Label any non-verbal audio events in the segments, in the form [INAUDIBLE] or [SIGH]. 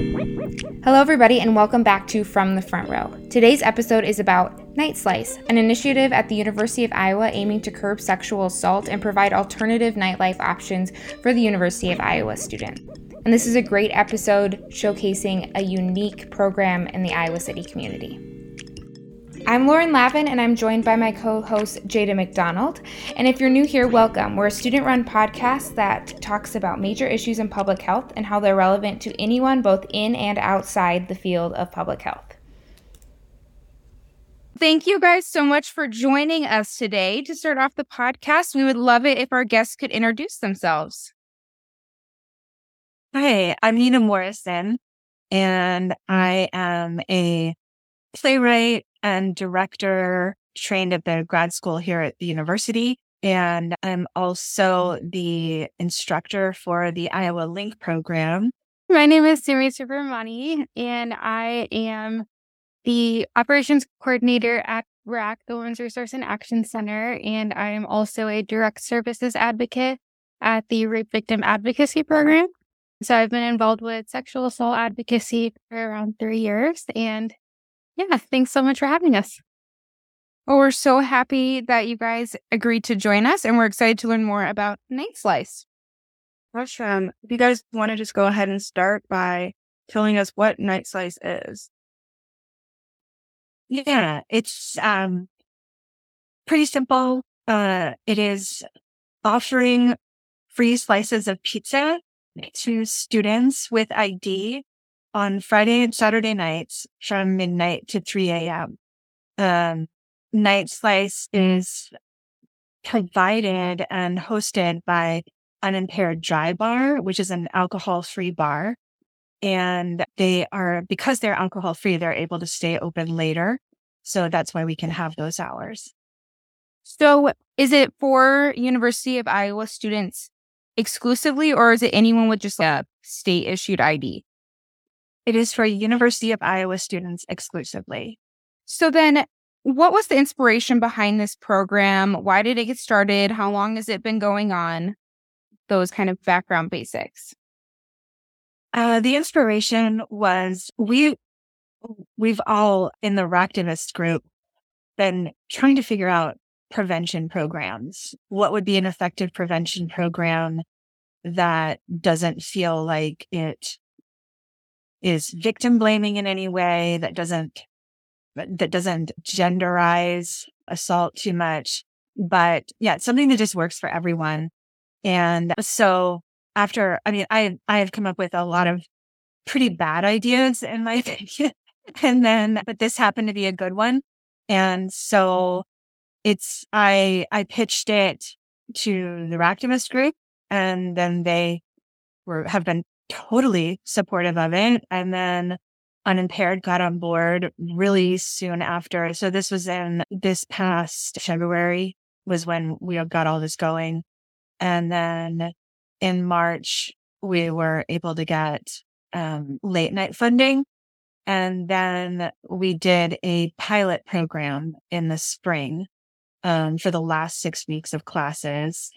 Hello, everybody, and welcome back to From the Front Row. Today's episode is about Night Slice, an initiative at the University of Iowa aiming to curb sexual assault and provide alternative nightlife options for the University of Iowa student. And this is a great episode showcasing a unique program in the Iowa City community. I'm Lauren Lavin, and I'm joined by my co host, Jada McDonald. And if you're new here, welcome. We're a student run podcast that talks about major issues in public health and how they're relevant to anyone both in and outside the field of public health. Thank you guys so much for joining us today. To start off the podcast, we would love it if our guests could introduce themselves. Hi, I'm Nina Morrison, and I am a playwright and director trained at the grad school here at the university. And I'm also the instructor for the Iowa Link program. My name is Sumi Subramani, and I am the operations coordinator at RAC, the Women's Resource and Action Center. And I am also a direct services advocate at the Rape Victim Advocacy Program. So I've been involved with sexual assault advocacy for around three years. And yeah, thanks so much for having us. Well, we're so happy that you guys agreed to join us, and we're excited to learn more about Night Slice. Awesome. If you guys want to just go ahead and start by telling us what Night Slice is. Yeah, it's um pretty simple. Uh it is offering free slices of pizza to students with ID on Friday and Saturday nights from midnight to 3 a.m. Um, Night Slice is provided and hosted by Unimpaired Dry Bar, which is an alcohol free bar. And they are, because they're alcohol free, they're able to stay open later. So that's why we can have those hours. So is it for University of Iowa students exclusively, or is it anyone with just a state issued ID? It is for University of Iowa students exclusively. So then what was the inspiration behind this program? Why did it get started? How long has it been going on? Those kind of background basics. Uh, the inspiration was we we've all in the Ractivist group been trying to figure out prevention programs. What would be an effective prevention program that doesn't feel like it is victim blaming in any way that doesn't that doesn't genderize assault too much but yeah it's something that just works for everyone. And so after i mean i i have come up with a lot of pretty bad ideas in my [LAUGHS] opinion and then but this happened to be a good one. And so it's i i pitched it to the Ractivist group and then they were have been totally supportive of it. And then Unimpaired got on board really soon after. So this was in this past February was when we got all this going. And then in March, we were able to get um, late night funding. And then we did a pilot program in the spring um, for the last six weeks of classes.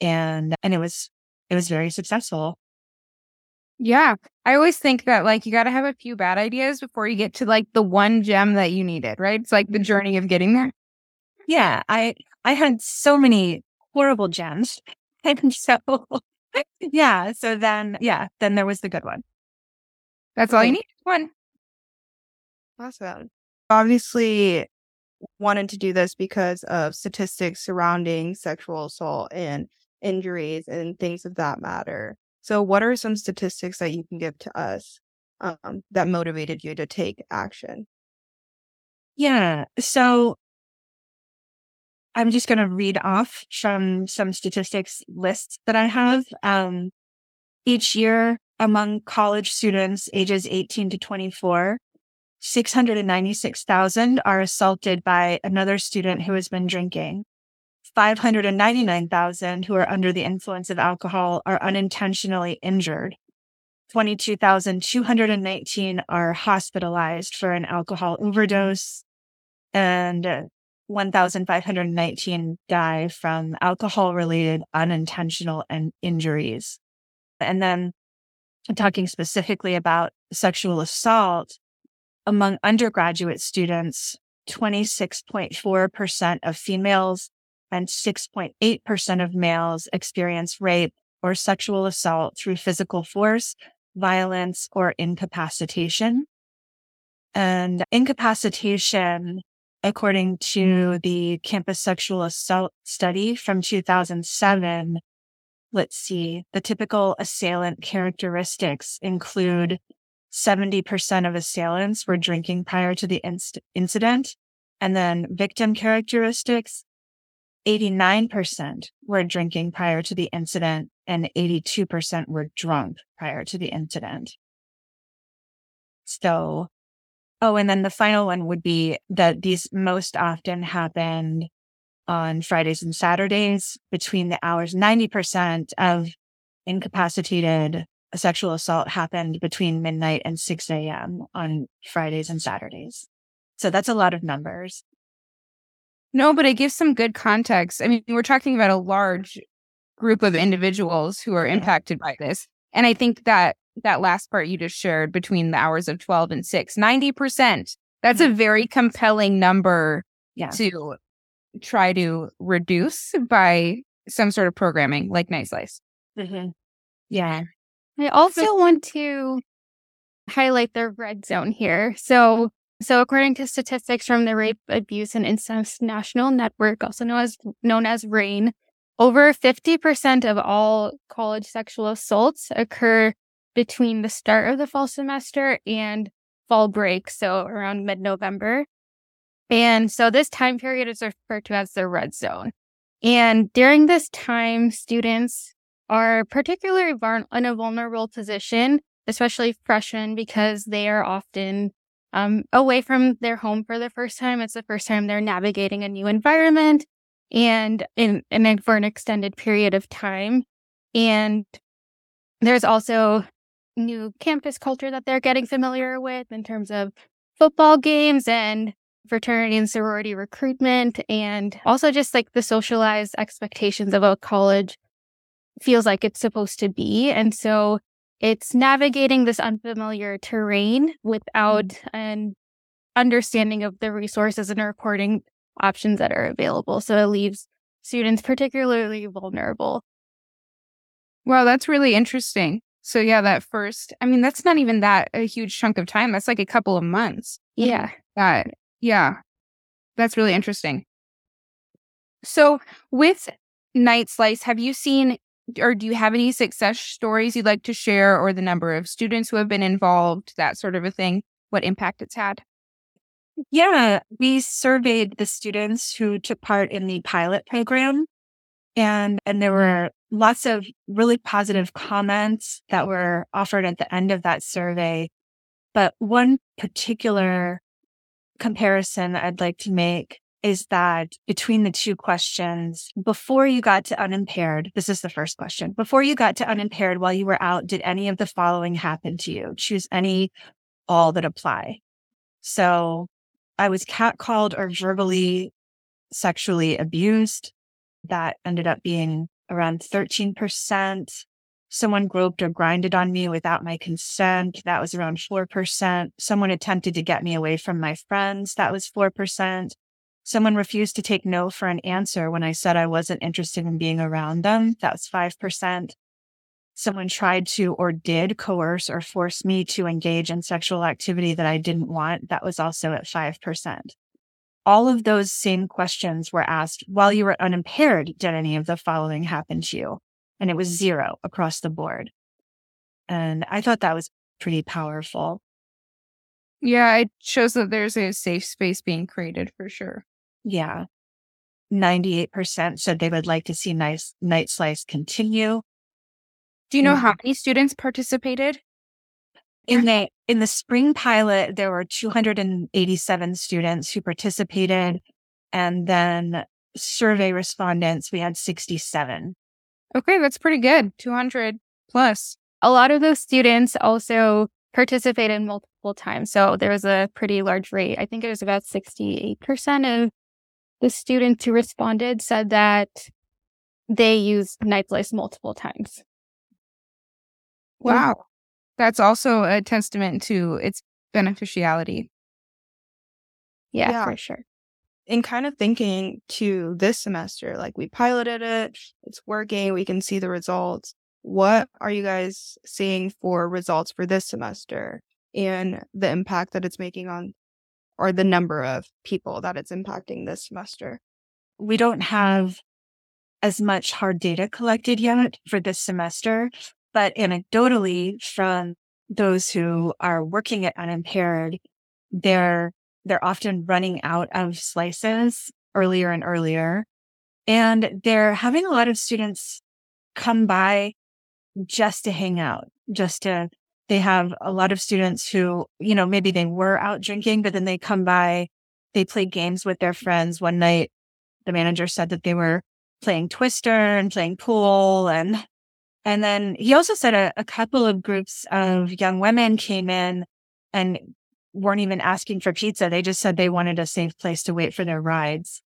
And, and it was, it was very successful. Yeah. I always think that like you got to have a few bad ideas before you get to like the one gem that you needed, right? It's like the mm-hmm. journey of getting there. Yeah. I, I had so many horrible gems. [LAUGHS] And so, [LAUGHS] yeah. So then, yeah, then there was the good one. That's all you need. One. Awesome. Obviously, wanted to do this because of statistics surrounding sexual assault and injuries and things of that matter. So, what are some statistics that you can give to us um, that motivated you to take action? Yeah. So, I'm just going to read off from some statistics lists that I have. Um, each year, among college students ages 18 to 24, 696,000 are assaulted by another student who has been drinking. 599,000 who are under the influence of alcohol are unintentionally injured. 22,219 are hospitalized for an alcohol overdose and 1,519 die from alcohol related unintentional and injuries. And then talking specifically about sexual assault, among undergraduate students, 26.4% of females and 6.8% of males experience rape or sexual assault through physical force, violence, or incapacitation. And incapacitation, according to the campus sexual assault study from 2007, let's see, the typical assailant characteristics include 70% of assailants were drinking prior to the incident. And then victim characteristics, 89% were drinking prior to the incident and 82% were drunk prior to the incident. So, oh, and then the final one would be that these most often happened on Fridays and Saturdays between the hours. 90% of incapacitated sexual assault happened between midnight and 6 a.m. on Fridays and Saturdays. So that's a lot of numbers. No, but it gives some good context. I mean, we're talking about a large group of individuals who are impacted by this. And I think that that last part you just shared between the hours of 12 and 6, 90%, that's a mm-hmm. very compelling number yeah. to try to reduce by some sort of programming like Night Slice. Mm-hmm. Yeah. I also want to highlight the red zone here. So, so according to statistics from the Rape, Abuse, and Incest National Network, also known as known as RAINN, over 50% of all college sexual assaults occur between the start of the fall semester and fall break, so around mid-November. And so this time period is referred to as the red zone. And during this time, students are particularly in a vulnerable position, especially freshmen, because they are often um, away from their home for the first time. It's the first time they're navigating a new environment and in, and for an extended period of time. And there's also new campus culture that they're getting familiar with in terms of football games and fraternity and sorority recruitment and also just like the socialized expectations of a college feels like it's supposed to be. And so it's navigating this unfamiliar terrain without mm-hmm. an understanding of the resources and reporting options that are available. So it leaves students particularly vulnerable. Wow, that's really interesting. So yeah, that first, I mean, that's not even that a huge chunk of time. That's like a couple of months. Yeah. That, yeah, that's really interesting. So with Night Slice, have you seen or do you have any success stories you'd like to share or the number of students who have been involved, that sort of a thing, what impact it's had? Yeah, we surveyed the students who took part in the pilot program and and there were lots of really positive comments that were offered at the end of that survey. But one particular comparison I'd like to make is that between the two questions, before you got to unimpaired, this is the first question. Before you got to unimpaired while you were out, did any of the following happen to you? Choose any, all that apply. So I was catcalled or verbally sexually abused. That ended up being around 13%. Someone groped or grinded on me without my consent. That was around 4%. Someone attempted to get me away from my friends. That was 4%. Someone refused to take no for an answer when I said I wasn't interested in being around them. That was 5%. Someone tried to or did coerce or force me to engage in sexual activity that I didn't want. That was also at 5%. All of those same questions were asked while you were unimpaired. Did any of the following happen to you? And it was zero across the board. And I thought that was pretty powerful. Yeah, it shows that there's a safe space being created for sure. Yeah. 98% said they would like to see nice night slice continue. Do you know mm. how many students participated? In the in the spring pilot, there were 287 students who participated, and then survey respondents, we had 67. Okay, that's pretty good. 200 plus. A lot of those students also participated multiple times. So there was a pretty large rate. I think it was about 68% of the students who responded said that they used Night Slice multiple times. Wow. That's also a testament to its beneficiality. Yeah, Yeah. for sure. And kind of thinking to this semester, like we piloted it, it's working, we can see the results. What are you guys seeing for results for this semester and the impact that it's making on, or the number of people that it's impacting this semester? we don't have as much hard data collected yet for this semester, but anecdotally from those who are working at unimpaired, they're they're often running out of slices earlier and earlier. And they're having a lot of students come by just to hang out, just to they have a lot of students who, you know, maybe they were out drinking, but then they come by, they play games with their friends one night the manager said that they were playing Twister and playing pool and and then he also said a, a couple of groups of young women came in and weren't even asking for pizza. They just said they wanted a safe place to wait for their rides.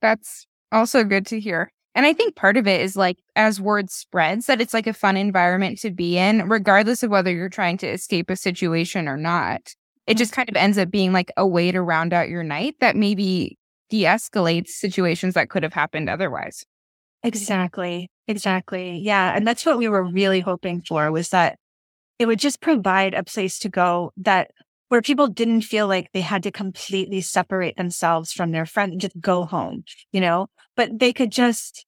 That's also good to hear. And I think part of it is like as word spreads that it's like a fun environment to be in, regardless of whether you're trying to escape a situation or not. It mm. just kind of ends up being like a way to round out your night that maybe de escalates situations that could have happened otherwise. Exactly. Exactly. Yeah. And that's what we were really hoping for was that it would just provide a place to go that where people didn't feel like they had to completely separate themselves from their friend and just go home, you know, but they could just,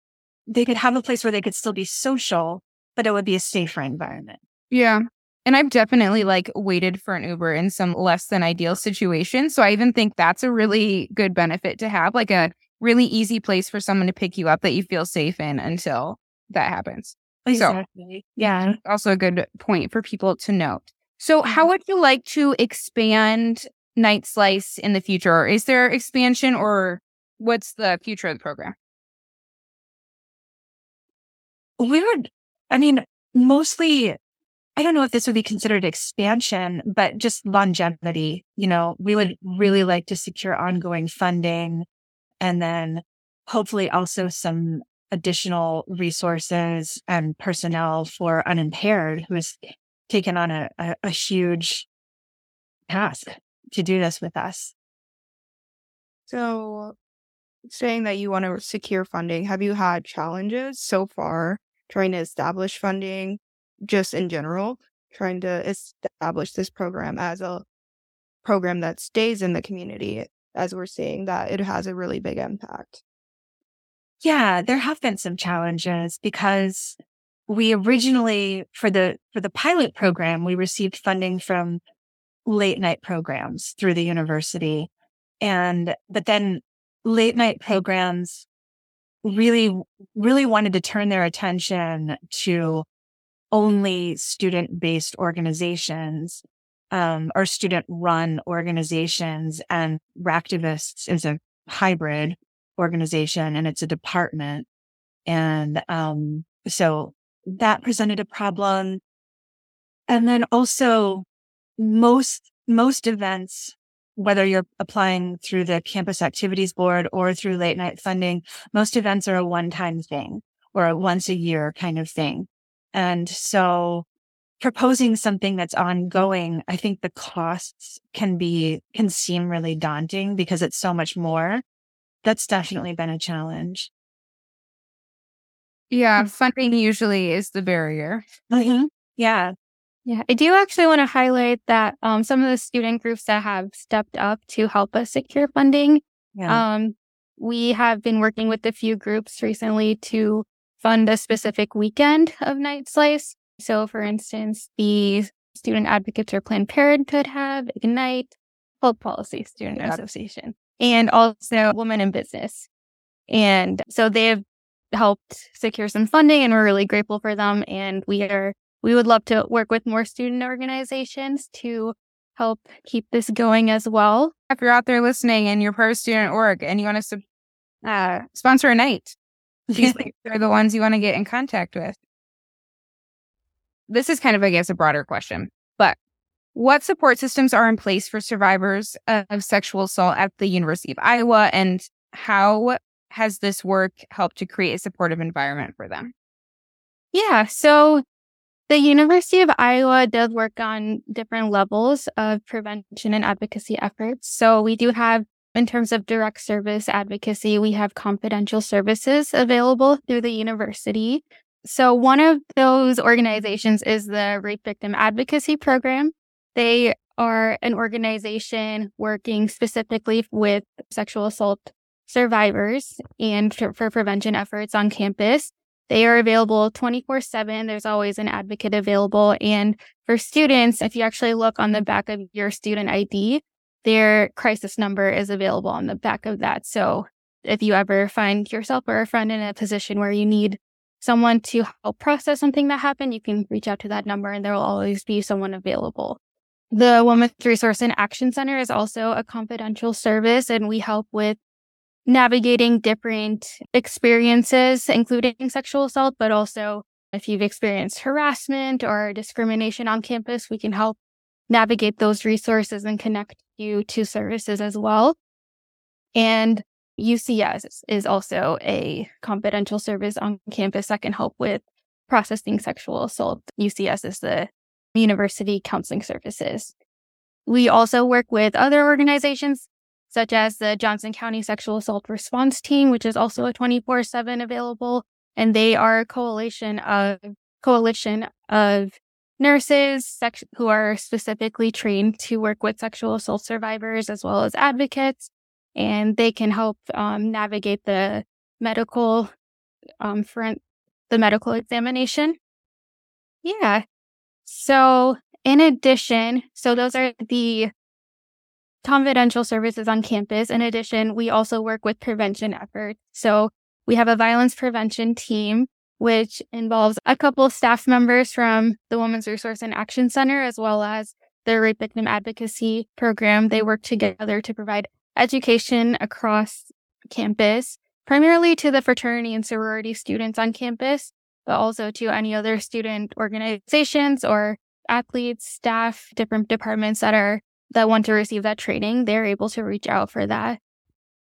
they could have a place where they could still be social, but it would be a safer environment. Yeah. And I've definitely like waited for an Uber in some less than ideal situations. So I even think that's a really good benefit to have, like a really easy place for someone to pick you up that you feel safe in until that happens. Exactly. Yeah. Also, a good point for people to note. So, how mm-hmm. would you like to expand Night Slice in the future? Or is there expansion or what's the future of the program? We would, I mean, mostly, I don't know if this would be considered expansion, but just longevity. You know, we would really like to secure ongoing funding and then hopefully also some additional resources and personnel for unimpaired who has taken on a, a, a huge task to do this with us. So, saying that you want to secure funding, have you had challenges so far trying to establish funding just in general, trying to establish this program as a program that stays in the community as we're seeing that it has a really big impact? Yeah, there have been some challenges because we originally for the for the pilot program we received funding from late night programs through the university and but then late night programs really really wanted to turn their attention to only student based organizations um, or student run organizations and Ractivists is a hybrid organization and it's a department. And, um, so that presented a problem. And then also most, most events, whether you're applying through the campus activities board or through late night funding, most events are a one time thing or a once a year kind of thing. And so proposing something that's ongoing, I think the costs can be, can seem really daunting because it's so much more. That's definitely been a challenge. Yeah, funding usually is the barrier. Mm-hmm. Yeah. Yeah, I do actually want to highlight that um, some of the student groups that have stepped up to help us secure funding. Yeah. Um, we have been working with a few groups recently to fund a specific weekend of Night Slice. So, for instance, the Student Advocates for Planned Parenthood have Ignite, Health Policy Student Yeah. Association, and also Women in Business. And so they have helped secure some funding, and we're really grateful for them. And we are we would love to work with more student organizations to help keep this going as well. If you're out there listening and you're part of student org and you want to sub- uh, sponsor a night, these [LAUGHS] are the ones you want to get in contact with. This is kind of, I guess, a broader question, but what support systems are in place for survivors of sexual assault at the University of Iowa, and how has this work helped to create a supportive environment for them? Yeah. So The University of Iowa does work on different levels of prevention and advocacy efforts. So we do have, in terms of direct service advocacy, we have confidential services available through the university. So one of those organizations is the Rape Victim Advocacy Program. They are an organization working specifically with sexual assault survivors and for, for prevention efforts on campus. They are available 24 7. There's always an advocate available. And for students, if you actually look on the back of your student ID, their crisis number is available on the back of that. So if you ever find yourself or a friend in a position where you need someone to help process something that happened, you can reach out to that number and there will always be someone available. The Women's Resource and Action Center is also a confidential service and we help with navigating different experiences, including sexual assault, but also if you've experienced harassment or discrimination on campus, we can help navigate those resources and connect you to services as well. And UCS is also a confidential service on campus that can help with processing sexual assault. UCS is the University Counseling Services. We also work with other organizations such as the Johnson County Sexual Assault Response Team, which is also a 24 7 available. And they are a coalition of coalition of nurses sex- who are specifically trained to work with sexual assault survivors as well as advocates. And they can help um, navigate the medical um, front, the medical examination. Yeah. So in addition, so those are the confidential services on campus. In addition, we also work with prevention efforts. So we have a violence prevention team, which involves a couple of staff members from the Women's Resource and Action Center, as well as the Rape Victim Advocacy Program. They work together to provide education across campus, primarily to the fraternity and sorority students on campus, but also to any other student organizations or athletes, staff, different departments that are that want to receive that training, they're able to reach out for that.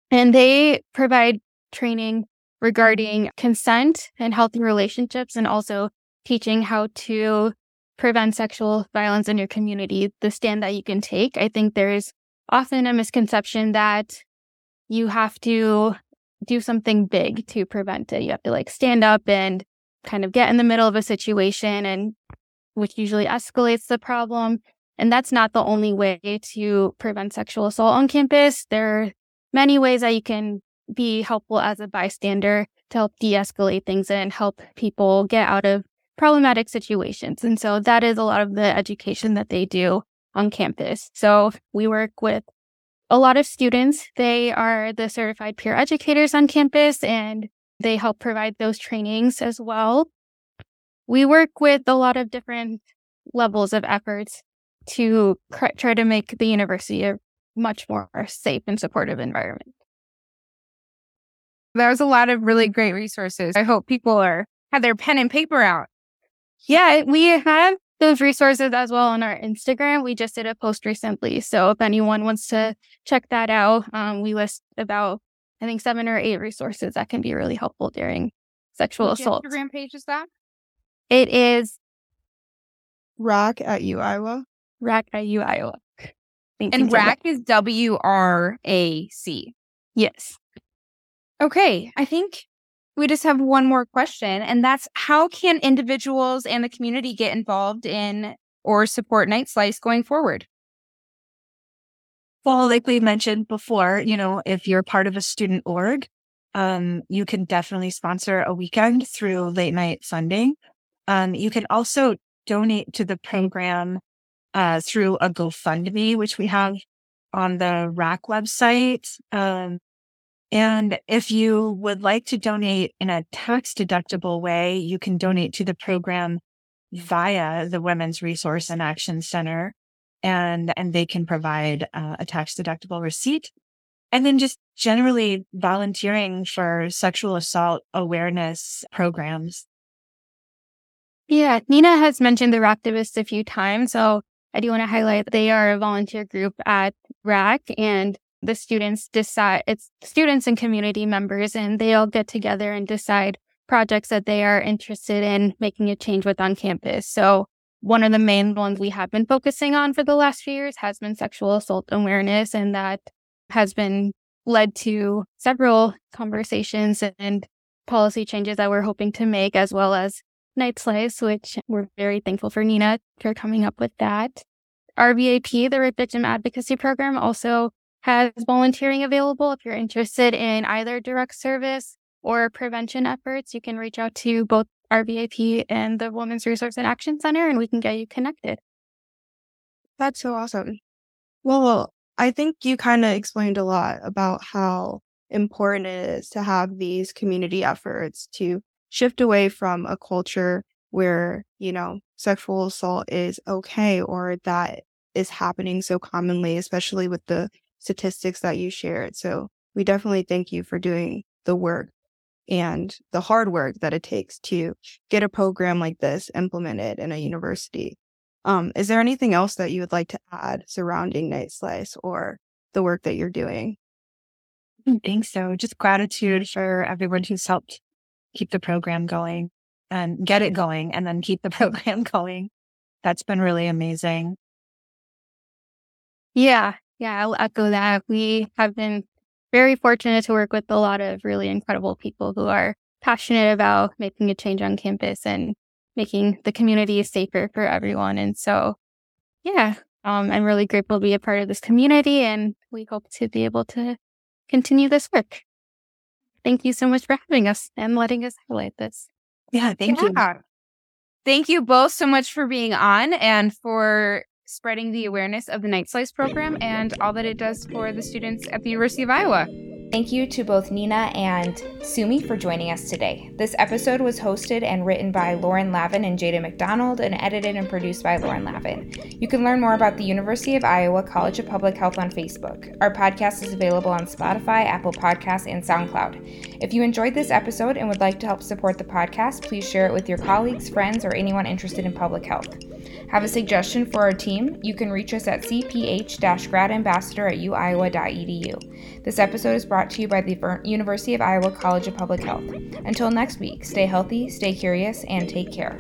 And they provide training regarding consent and healthy relationships and also teaching how to prevent sexual violence in your community, the stand that you can take. I think there's often a misconception that you have to do something big to prevent it. You have to like stand up and kind of get in the middle of a situation and which usually escalates the problem. And that's not the only way to prevent sexual assault on campus. There are many ways that you can be helpful as a bystander to help de escalate things and help people get out of problematic situations. And so that is a lot of the education that they do on campus. So we work with a lot of students. They are the certified peer educators on campus and they help provide those trainings as well. We work with a lot of different levels of efforts to cr- try to make the university a much more safe and supportive environment. That was a lot of really great resources. I hope people are have their pen and paper out. Yeah, we have those resources as well on our Instagram. We just did a post recently. So if anyone wants to check that out, um, we list about, I think, seven or eight resources that can be really helpful during sexual Which assault. Instagram page is that? It is rock at U Iowa. RAC IU Iowa. Thank you, And Taylor. RAC is W R A C. Yes. Okay, I think we just have one more question, and that's how can individuals and the community get involved in or support Night Slice going forward? Well, like we mentioned before, you know, if you're part of a student org, um, you can definitely sponsor a weekend through late night funding. Um, you can also donate to the program uh, through a GoFundMe, which we have on the RAC website. Um, and if you would like to donate in a tax deductible way, you can donate to the program via the Women's Resource and Action Center and and they can provide uh, a tax deductible receipt and then just generally volunteering for sexual assault awareness programs Yeah, Nina has mentioned the Ractivists a few times, so I do want to highlight they are a volunteer group at RAC and the students decide it's students and community members and they all get together and decide projects that they are interested in making a change with on campus. So, one of the main ones we have been focusing on for the last few years has been sexual assault awareness, and that has been led to several conversations and policy changes that we're hoping to make, as well as Night Slice, which we're very thankful for Nina for coming up with that. RVAP, the Rape Victim Advocacy Program, also has volunteering available. If you're interested in either direct service or prevention efforts, you can reach out to both RVAP and the Women's Resource and Action Center, and we can get you connected. That's so awesome. Well, I think you kind of explained a lot about how important it is to have these community efforts to shift away from a culture where, you know, sexual assault is okay or that is happening so commonly, especially with the statistics that you shared. So we definitely thank you for doing the work and the hard work that it takes to get a program like this implemented in a university. Um, is there anything else that you would like to add surrounding Night Slice or the work that you're doing? I think so. Just gratitude for everyone who's helped keep the program going and get it going and then keep the [LAUGHS] program going. That's been really amazing. Yeah, yeah, I'll echo that. We have been very fortunate to work with a lot of really incredible people who are passionate about making a change on campus and making the community safer for everyone. And so, yeah, um, I'm really grateful to be a part of this community and we hope to be able to continue this work. Thank you so much for having us and letting us highlight this. Yeah, thank yeah. you. Thank you both so much for being on and for spreading the awareness of the Night Slice program and all that it does for the students at the University of Iowa. Thank you to both Nina and Sumi for joining us today. This episode was hosted and written by Lauren Lavin and Jada McDonald and edited and produced by Lauren Lavin. You can learn more about the University of Iowa College of Public Health on Facebook. Our podcast is available on Spotify, Apple Podcasts, and SoundCloud. If you enjoyed this episode and would like to help support the podcast, please share it with your colleagues, friends, or anyone interested in public health. Have a suggestion for our team? You can reach us at cph-gradambassador at uiowa.edu. This episode is brought to you by the University of Iowa College of Public Health. Until next week, stay healthy, stay curious, and take care.